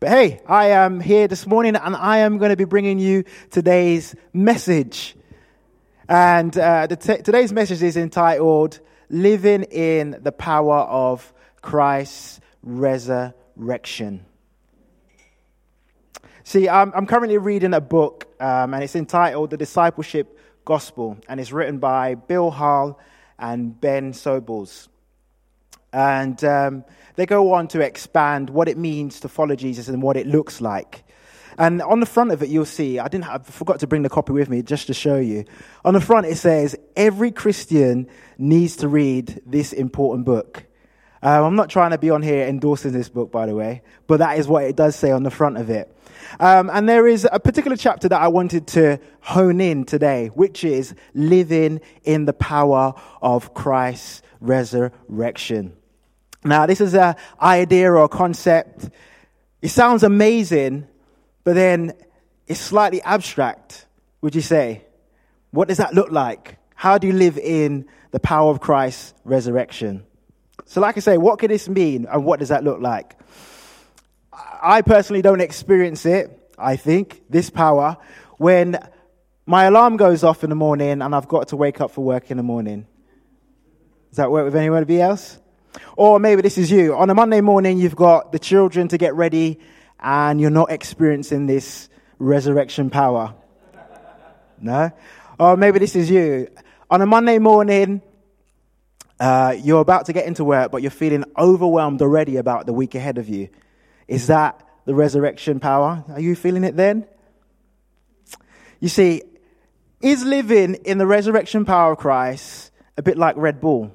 But hey, I am here this morning and I am going to be bringing you today's message. And uh, t- today's message is entitled Living in the Power of Christ's Resurrection. See, I'm, I'm currently reading a book um, and it's entitled The Discipleship Gospel and it's written by Bill Hull and Ben Sobels. And um, they go on to expand what it means to follow Jesus and what it looks like. And on the front of it, you'll see, I didn't, I forgot to bring the copy with me just to show you. On the front, it says, every Christian needs to read this important book. Um, I'm not trying to be on here endorsing this book, by the way, but that is what it does say on the front of it. Um, and there is a particular chapter that I wanted to hone in today, which is living in the power of Christ's resurrection. Now, this is an idea or a concept. It sounds amazing, but then it's slightly abstract, would you say? What does that look like? How do you live in the power of Christ's resurrection? So, like I say, what could this mean and what does that look like? I personally don't experience it, I think, this power, when my alarm goes off in the morning and I've got to wake up for work in the morning. Does that work with anybody else? Or maybe this is you. On a Monday morning, you've got the children to get ready and you're not experiencing this resurrection power. No? Or maybe this is you. On a Monday morning, uh, you're about to get into work, but you're feeling overwhelmed already about the week ahead of you. Is that the resurrection power? Are you feeling it then? You see, is living in the resurrection power of Christ a bit like Red Bull?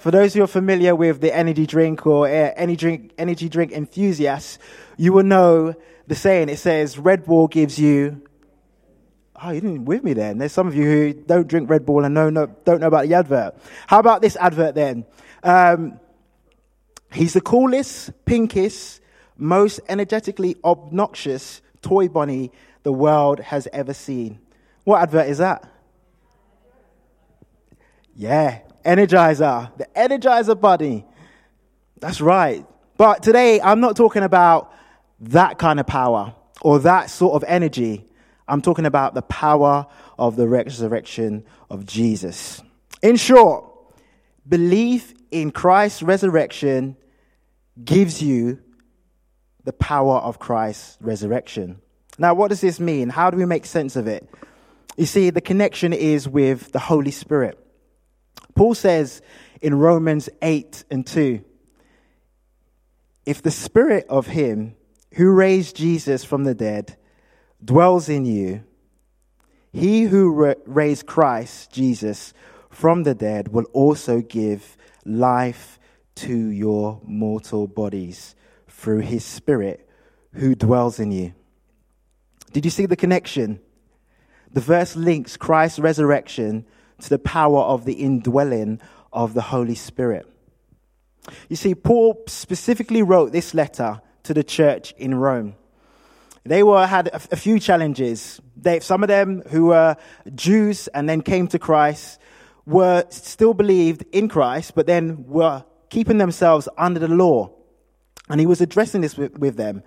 For those who are familiar with the energy drink or uh, any drink, energy drink enthusiasts, you will know the saying. It says Red Bull gives you. Oh, you didn't with me then. There's some of you who don't drink Red Bull and know, no, don't know about the advert. How about this advert then? Um, he's the coolest, pinkest, most energetically obnoxious toy bunny the world has ever seen. What advert is that? Yeah, Energizer, the Energizer Bunny. That's right. But today, I'm not talking about that kind of power or that sort of energy. I'm talking about the power of the resurrection of Jesus. In short, belief in Christ's resurrection gives you the power of Christ's resurrection. Now, what does this mean? How do we make sense of it? You see, the connection is with the Holy Spirit. Paul says in Romans 8 and 2 If the spirit of him who raised Jesus from the dead dwells in you, he who raised Christ Jesus from the dead will also give life to your mortal bodies through his spirit who dwells in you. Did you see the connection? The verse links Christ's resurrection to the power of the indwelling of the Holy Spirit. You see, Paul specifically wrote this letter to the church in Rome. They were, had a, a few challenges. They, some of them who were Jews and then came to Christ were still believed in Christ, but then were keeping themselves under the law. And he was addressing this with, with them.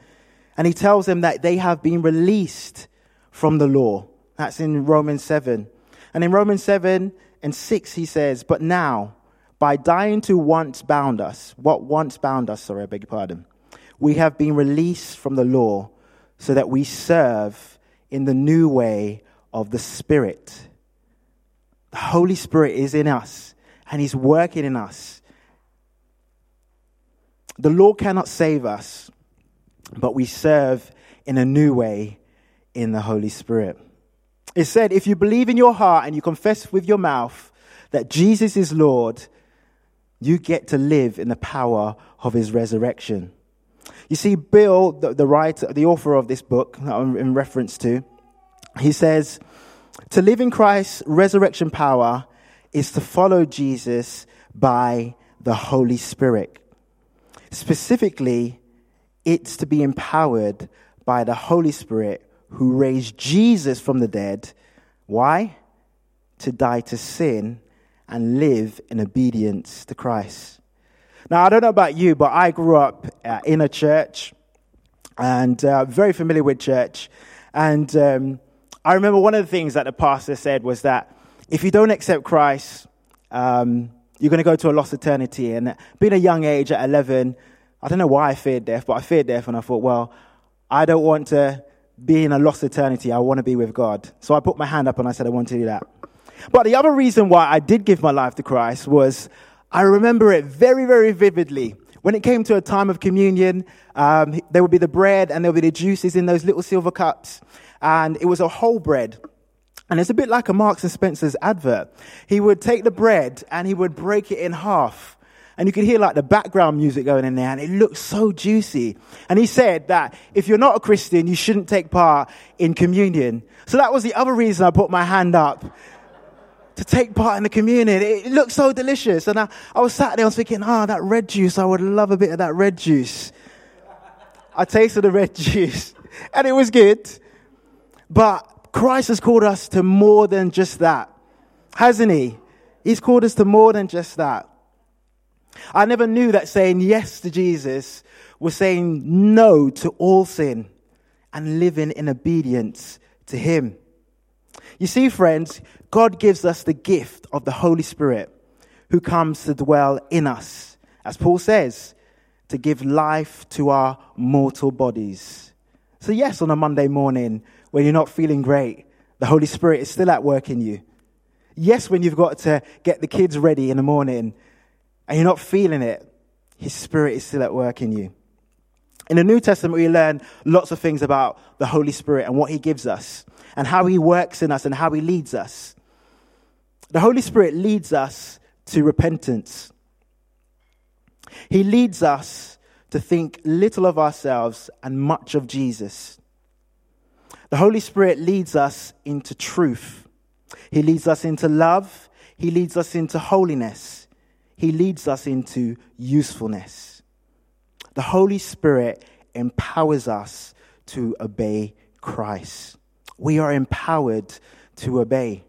And he tells them that they have been released from the law. That's in Romans 7. And in Romans 7 and 6, he says, But now, by dying to once bound us, what once bound us, sorry, I beg your pardon, we have been released from the law so that we serve in the new way of the Spirit. The Holy Spirit is in us and He's working in us. The law cannot save us, but we serve in a new way in the Holy Spirit. It said, if you believe in your heart and you confess with your mouth that Jesus is Lord, you get to live in the power of his resurrection. You see, Bill, the, the writer, the author of this book that I'm in reference to, he says, to live in Christ's resurrection power is to follow Jesus by the Holy Spirit. Specifically, it's to be empowered by the Holy Spirit who raised Jesus from the dead. Why? To die to sin and live in obedience to Christ. Now, I don't know about you, but I grew up uh, in a church and uh, very familiar with church. And um, I remember one of the things that the pastor said was that if you don't accept Christ, um, you're going to go to a lost eternity. And being a young age at 11, I don't know why I feared death, but I feared death, and I thought, well, I don't want to be in a lost eternity. I want to be with God. So I put my hand up and I said, I want to do that. But the other reason why I did give my life to Christ was I remember it very, very vividly. When it came to a time of communion, um, there would be the bread and there would be the juices in those little silver cups. And it was a whole bread. And it's a bit like a Marks and Spencer's advert. He would take the bread and he would break it in half. And you could hear like the background music going in there and it looked so juicy. And he said that if you're not a Christian, you shouldn't take part in communion. So that was the other reason I put my hand up to take part in the communion. It, looked so delicious. And I, I was sat there, I was thinking, ah, oh, that red juice, I would love a bit of that red juice. I tasted the red juice and it was good. But Christ has called us to more than just that, hasn't he? He's called us to more than just that. I never knew that saying yes to Jesus was saying no to all sin and living in obedience to him. You see, friends, God gives us the gift of the Holy Spirit who comes to dwell in us, as Paul says, to give life to our mortal bodies. So, yes, on a Monday morning, when you're not feeling great, the Holy Spirit is still at work in you. Yes, when you've got to get the kids ready in the morning and you're not feeling it, His Spirit is still at work in you. In the New Testament, we learn lots of things about the Holy Spirit and what He gives us and how He works in us and how He leads us. The Holy Spirit leads us to repentance. He leads us to think little of ourselves and much of Jesus. The Holy Spirit leads us into truth. He leads us into love. He leads us into holiness. He leads us into usefulness. The Holy Spirit empowers us to obey Christ. We are empowered to obey.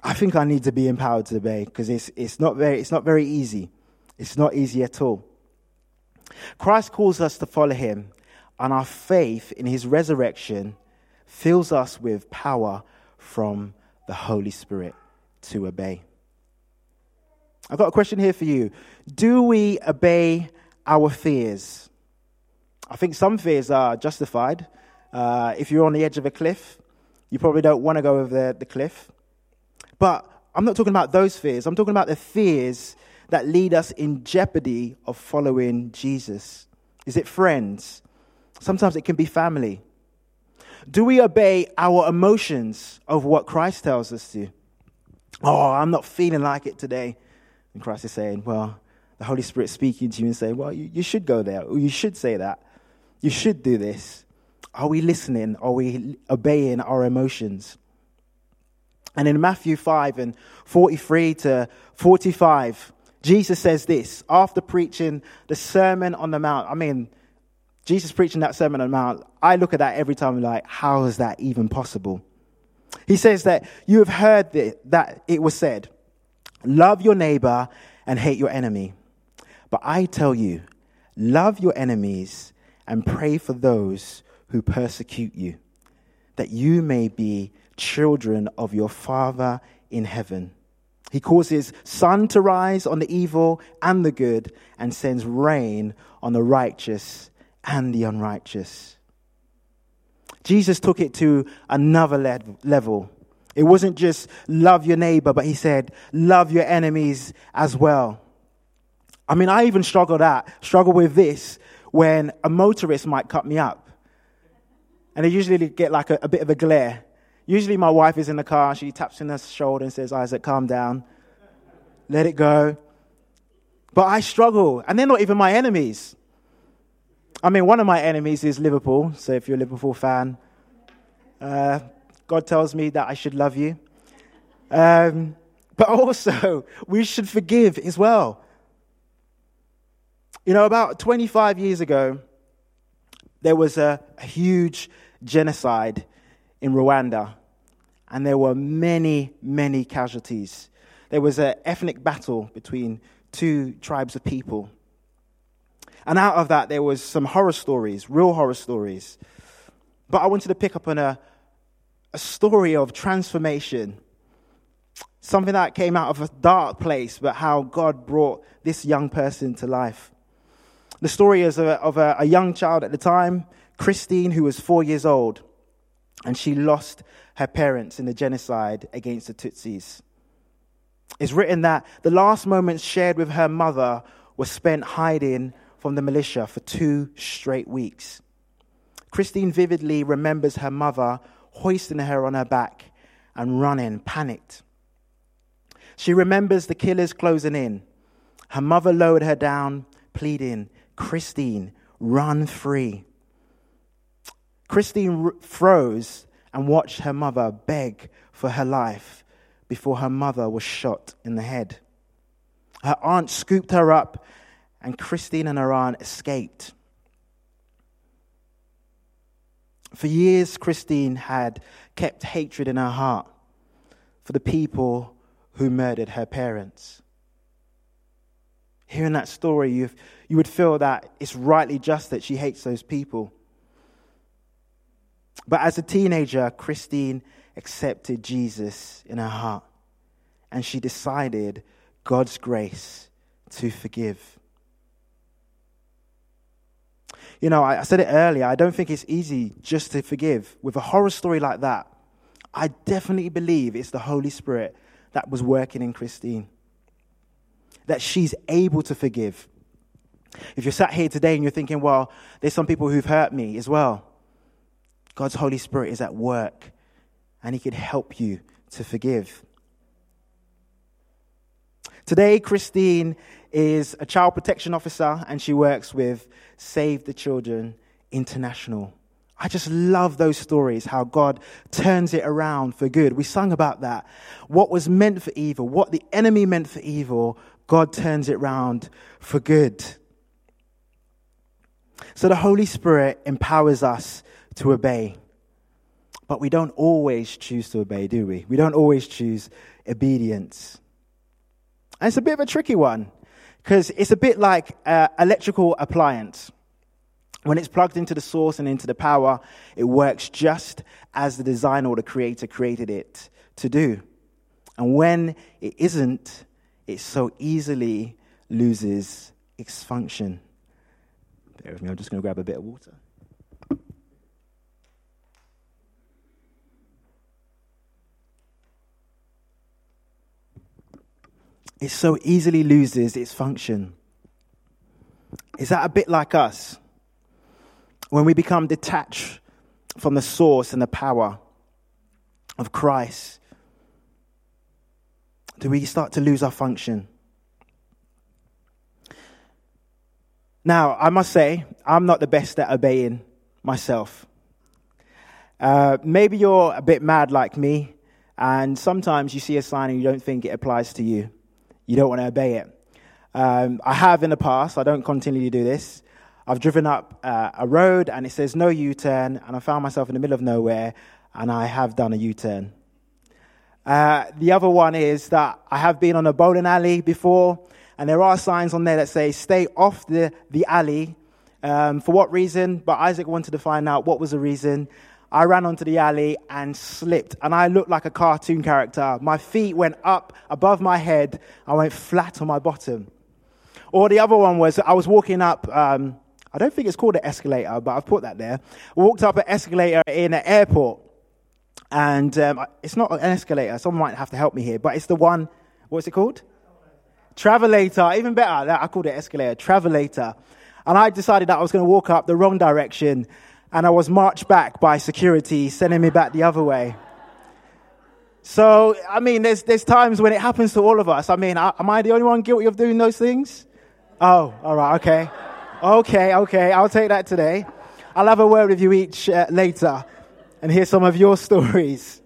I think I need to be empowered to obey because it's, it's, not very, it's not very easy. It's not easy at all. Christ calls us to follow him and our faith in his resurrection fills us with power from the Holy Spirit to obey. I've got a question here for you. Do we obey our fears? I think some fears are justified. Uh, if you're on the edge of a cliff, you probably don't want to go over the, the cliff. But I'm not talking about those fears. I'm talking about the fears that lead us in jeopardy of following Jesus. Is it friends? Sometimes it can be family. Do we obey our emotions of what Christ tells us to? Oh, I'm not feeling like it today. And Christ is saying, well, the Holy Spirit speaking to you and saying, well, you, you should go there, or you should say that. You should do this. Are we listening? Are we obeying our emotions? And in Matthew 5 and 43 to 45, Jesus says this after preaching the Sermon on the Mount. I mean, Jesus preaching that Sermon on the Mount, I look at that every time like, how is that even possible? He says that you have heard that it was said, love your neighbor and hate your enemy. But I tell you, love your enemies and pray for those who persecute you, that you may be children of your Father in heaven. He causes sun to rise on the evil and the good and sends rain on the righteous and the unrighteous. Jesus took it to another level. It wasn't just love your neighbor, but he said, love your enemies as well. I mean, I even struggle that, struggle with this when a motorist might cut me up. And they usually get like a, a bit of a glare. Usually my wife is in the car, she taps in her shoulder and says, Isaac, calm down. Let it go. But I struggle, and they're not even my enemies. I mean, one of my enemies is Liverpool. So if you're a Liverpool fan, uh, God tells me that I should love you. Um, but also, we should forgive as well. You know, about 25 years ago, there was a, a huge genocide in Rwanda, and there were many, many casualties. There was an ethnic battle between two tribes of people. And out of that, there was some horror stories, real horror stories. But I wanted to pick up on a, a story of transformation, something that came out of a dark place, but how God brought this young person to life. The story is of, a, of a, a young child at the time, Christine, who was four years old, and she lost her parents in the genocide against the Tutsis. It's written that the last moments shared with her mother were spent hiding from the militia for two straight weeks. Christine vividly remembers her mother hoisting her on her back and running, panicked. She remembers the killers closing in. Her mother lowered her down, pleading, Christine, run free. Christine froze and watched her mother beg for her life before her mother was shot in the head. Her aunt scooped her up and Christine and her aunt escaped. For years, Christine had kept hatred in her heart for the people who murdered her parents. Hearing that story, you you would feel that it's rightly just that she hates those people. But as a teenager, Christine accepted Jesus in her heart, and she decided God's grace to forgive. You know, I said it earlier, I don't think it's easy just to forgive. With a horror story like that, I definitely believe it's the Holy Spirit that was working in Christine. That she's able to forgive. If you're sat here today and you're thinking, well, there's some people who've hurt me as well, God's Holy Spirit is at work and He could help you to forgive. Today, Christine is a child protection officer and she works with Save the Children International. I just love those stories, how God turns it around for good. We sung about that. What was meant for evil, what the enemy meant for evil, God turns it around for good. So the Holy Spirit empowers us to obey. But we don't always choose to obey, do we? We don't always choose obedience. And it's a bit of a tricky one because it's a bit like an electrical appliance. When it's plugged into the source and into the power, it works just as the designer or the creator created it to do. And when it isn't, it so easily loses its function. Bear with me, I'm just going to grab a bit of water. It so easily loses its function. Is that a bit like us? When we become detached from the source and the power of Christ, do we start to lose our function? Now, I must say, I'm not the best at obeying myself. Uh, maybe you're a bit mad like me, and sometimes you see a sign and you don't think it applies to you you don't want to obey it. Um, I have in the past, I don't continually do this. I've driven up uh, a road and it says no U turn, and I found myself in the middle of nowhere and I have done a U turn. Uh, the other one is that I have been on a bowling alley before, and there are signs on there that say stay off the, the alley. Um, for what reason? But Isaac wanted to find out what was the reason. I ran onto the alley and slipped, and I looked like a cartoon character. My feet went up above my head, I went flat on my bottom. Or the other one was I was walking up, um, I don't think it's called an escalator, but I've put that there. Walked up an escalator in an airport, and um, it's not an escalator, someone might have to help me here, but it's the one, what's it called? Travelator, even better. I called it escalator, Travelator. And I decided that I was going to walk up the wrong direction and I was marched back by security, sending me back the other way. So, I mean, there's, there's times when it happens to all of us. I mean, am I the only one guilty of doing those things? Oh, all right, okay. Okay, okay, I'll take that today. I'll have a word with you each uh, later and hear some of your stories.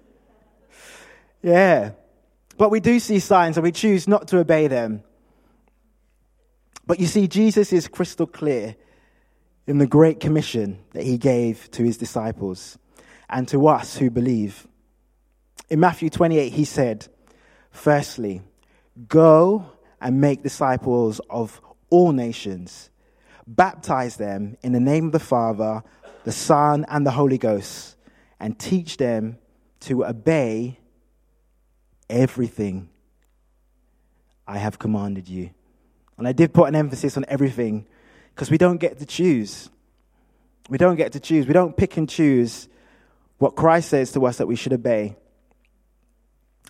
Yeah. But we do see signs and we choose not to obey them. But you see, Jesus is crystal clear in the Great Commission that he gave to his disciples and to us who believe. In Matthew 28, he said, Firstly, go and make disciples of all nations. Baptize them in the name of the Father, the Son, and the Holy Ghost, and teach them to obey everything I have commanded you. And I did put an emphasis on everything because we don't get to choose. We don't get to choose. We don't pick and choose what Christ says to us that we should obey,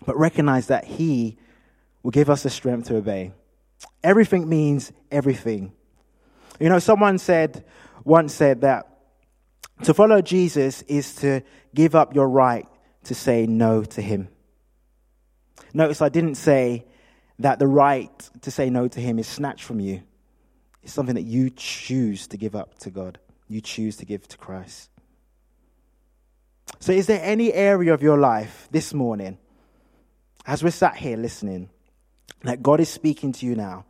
but recognize that He will give us the strength to obey. Everything means everything. You know, someone said, once said that to follow Jesus is to give up your right to say no to Him. Notice I didn't say that the right to say no to Him is snatched from you. It's something that you choose to give up to God, you choose to give to Christ. So, is there any area of your life this morning, as we're sat here listening, that God is speaking to you now,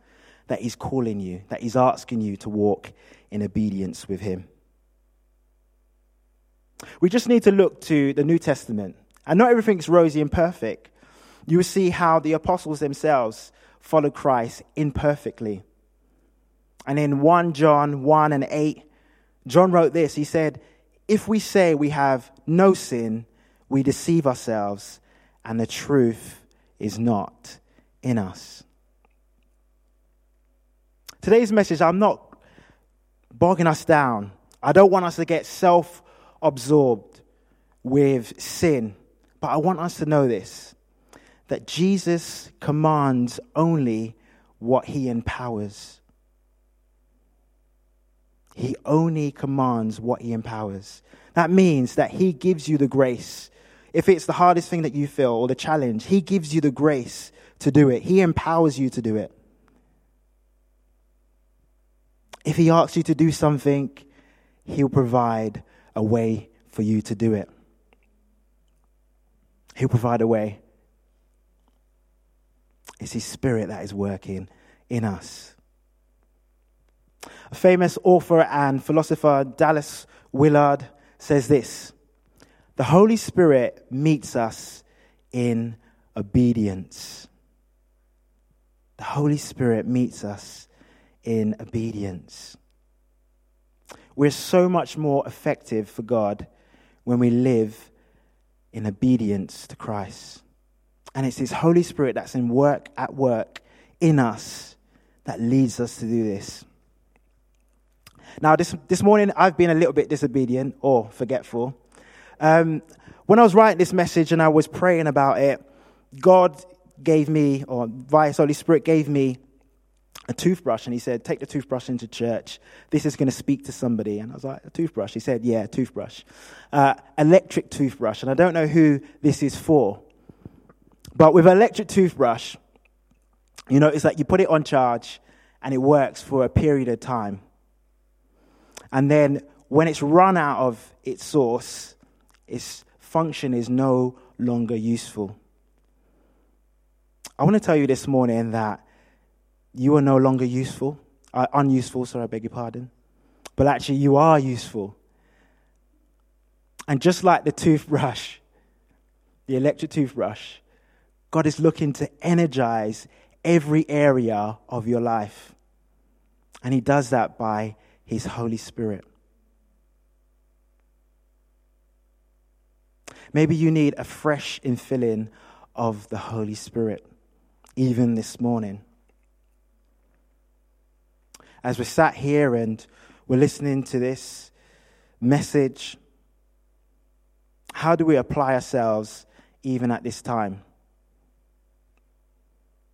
that He's calling you, that He's asking you to walk in obedience with Him? We just need to look to the New Testament. And not everything's rosy and perfect. You will see how the apostles themselves followed Christ imperfectly. And in 1 John 1 and 8, John wrote this. He said, If we say we have no sin, we deceive ourselves, and the truth is not in us. Today's message, I'm not bogging us down. I don't want us to get self absorbed with sin, but I want us to know this that Jesus commands only what he empowers. He only commands what he empowers. That means that he gives you the grace. If it's the hardest thing that you feel or the challenge, he gives you the grace to do it. He empowers you to do it. If he asks you to do something, he'll provide a way for you to do it. He'll provide a way. It's his spirit that is working in us. A famous author and philosopher, Dallas Willard, says this The Holy Spirit meets us in obedience. The Holy Spirit meets us in obedience. We're so much more effective for God when we live in obedience to Christ. And it's His Holy Spirit that's in work at work in us that leads us to do this. Now, this, this morning, I've been a little bit disobedient or forgetful. Um, when I was writing this message and I was praying about it, God gave me, or via Holy Spirit, gave me a toothbrush and he said, Take the toothbrush into church. This is going to speak to somebody. And I was like, A toothbrush? He said, Yeah, toothbrush. Uh, electric toothbrush. And I don't know who this is for. But with electric toothbrush, you know, it's like you put it on charge and it works for a period of time. And then when it's run out of its source, its function is no longer useful. I want to tell you this morning that you are no longer useful, uh, unuseful, sorry, I beg your pardon. But actually, you are useful. And just like the toothbrush, the electric toothbrush, God is looking to energize every area of your life. And He does that by His Holy Spirit. Maybe you need a fresh infilling of the Holy Spirit, even this morning. As we're sat here and we're listening to this message, how do we apply ourselves even at this time?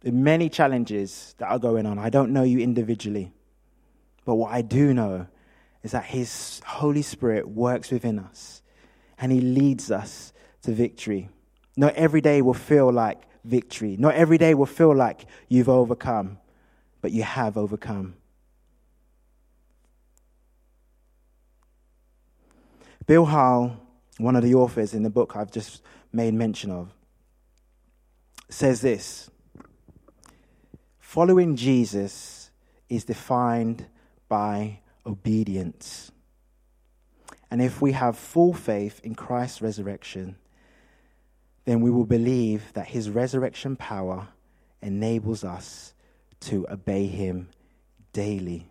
Are many challenges that are going on. I don't know you individually. But what I do know is that His Holy Spirit works within us and He leads us to victory. Not every day will feel like victory. Not every day will feel like you've overcome, but you have overcome. Bill Hull, one of the authors in the book I've just made mention of, says this Following Jesus is defined by obedience. And if we have full faith in Christ's resurrection, then we will believe that his resurrection power enables us to obey him daily.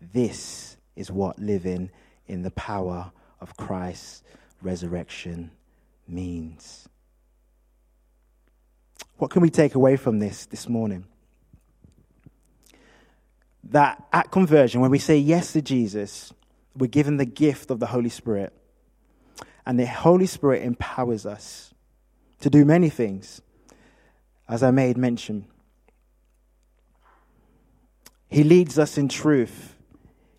This is what living in the power of Christ's resurrection means. What can we take away from this this morning? That at conversion, when we say yes to Jesus, we're given the gift of the Holy Spirit. And the Holy Spirit empowers us to do many things, as I made mention. He leads us in truth,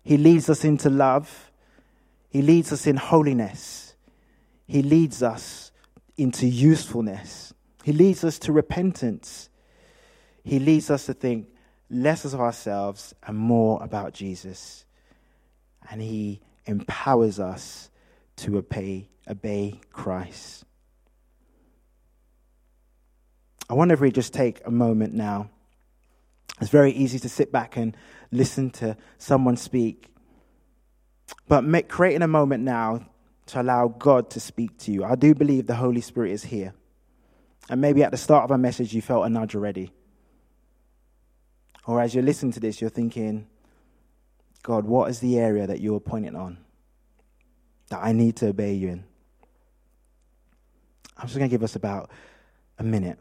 He leads us into love, He leads us in holiness, He leads us into usefulness, He leads us to repentance, He leads us to think less of ourselves and more about Jesus. And He empowers us to obey, obey Christ. I wonder if we just take a moment now. It's very easy to sit back and listen to someone speak. But make, creating a moment now to allow God to speak to you. I do believe the Holy Spirit is here. And maybe at the start of a message, you felt a nudge already. Or as you're listening to this, you're thinking, God, what is the area that you're pointing on that I need to obey you in? I'm just going to give us about a minute.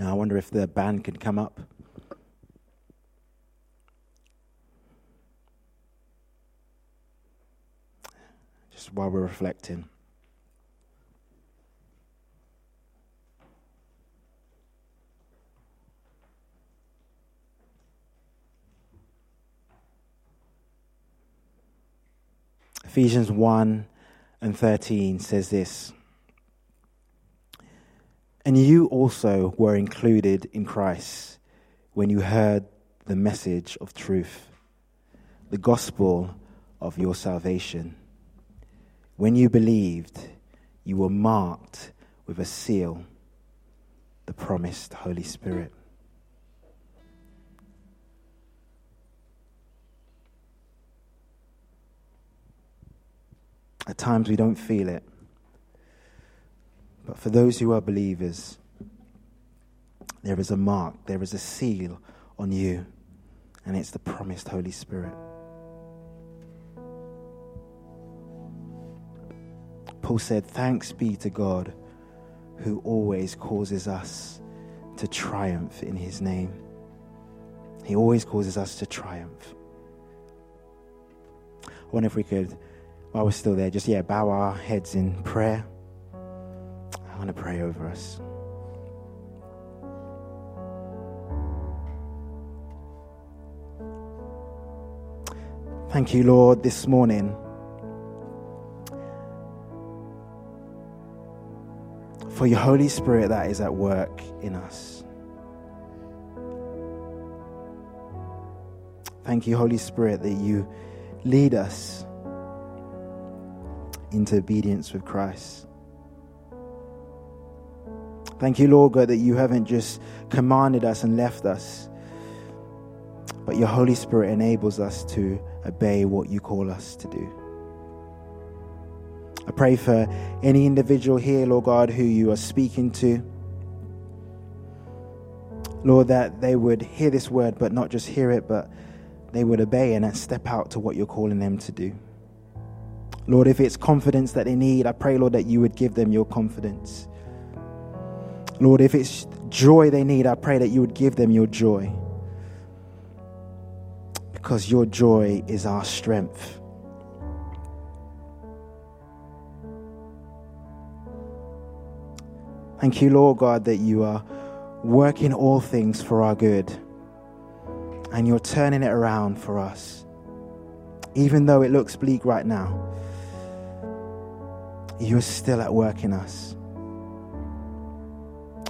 Now, I wonder if the band can come up. Just while we're reflecting. Ephesians 1 and 13 says this. And you also were included in Christ when you heard the message of truth, the gospel of your salvation. When you believed, you were marked with a seal, the promised Holy Spirit. At times we don't feel it. But for those who are believers, there is a mark, there is a seal on you, and it's the promised Holy Spirit. Paul said, Thanks be to God who always causes us to triumph in his name. He always causes us to triumph. I wonder if we could, while we're still there, just, yeah, bow our heads in prayer. Want to pray over us. Thank you, Lord, this morning. For your Holy Spirit that is at work in us. Thank you, Holy Spirit, that you lead us into obedience with Christ. Thank you, Lord God, that you haven't just commanded us and left us, but your Holy Spirit enables us to obey what you call us to do. I pray for any individual here, Lord God, who you are speaking to. Lord, that they would hear this word, but not just hear it, but they would obey and step out to what you're calling them to do. Lord, if it's confidence that they need, I pray, Lord, that you would give them your confidence. Lord, if it's joy they need, I pray that you would give them your joy. Because your joy is our strength. Thank you, Lord God, that you are working all things for our good and you're turning it around for us. Even though it looks bleak right now, you are still at work in us.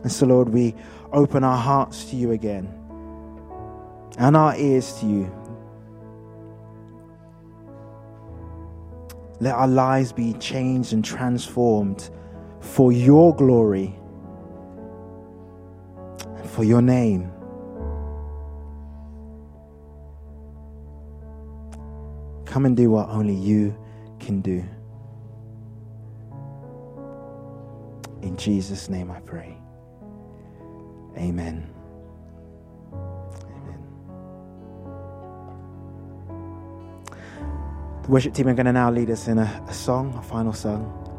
And so, Lord, we open our hearts to you again and our ears to you. Let our lives be changed and transformed for your glory and for your name. Come and do what only you can do. In Jesus' name I pray. Amen. Amen. The worship team are going to now lead us in a, a song, a final song.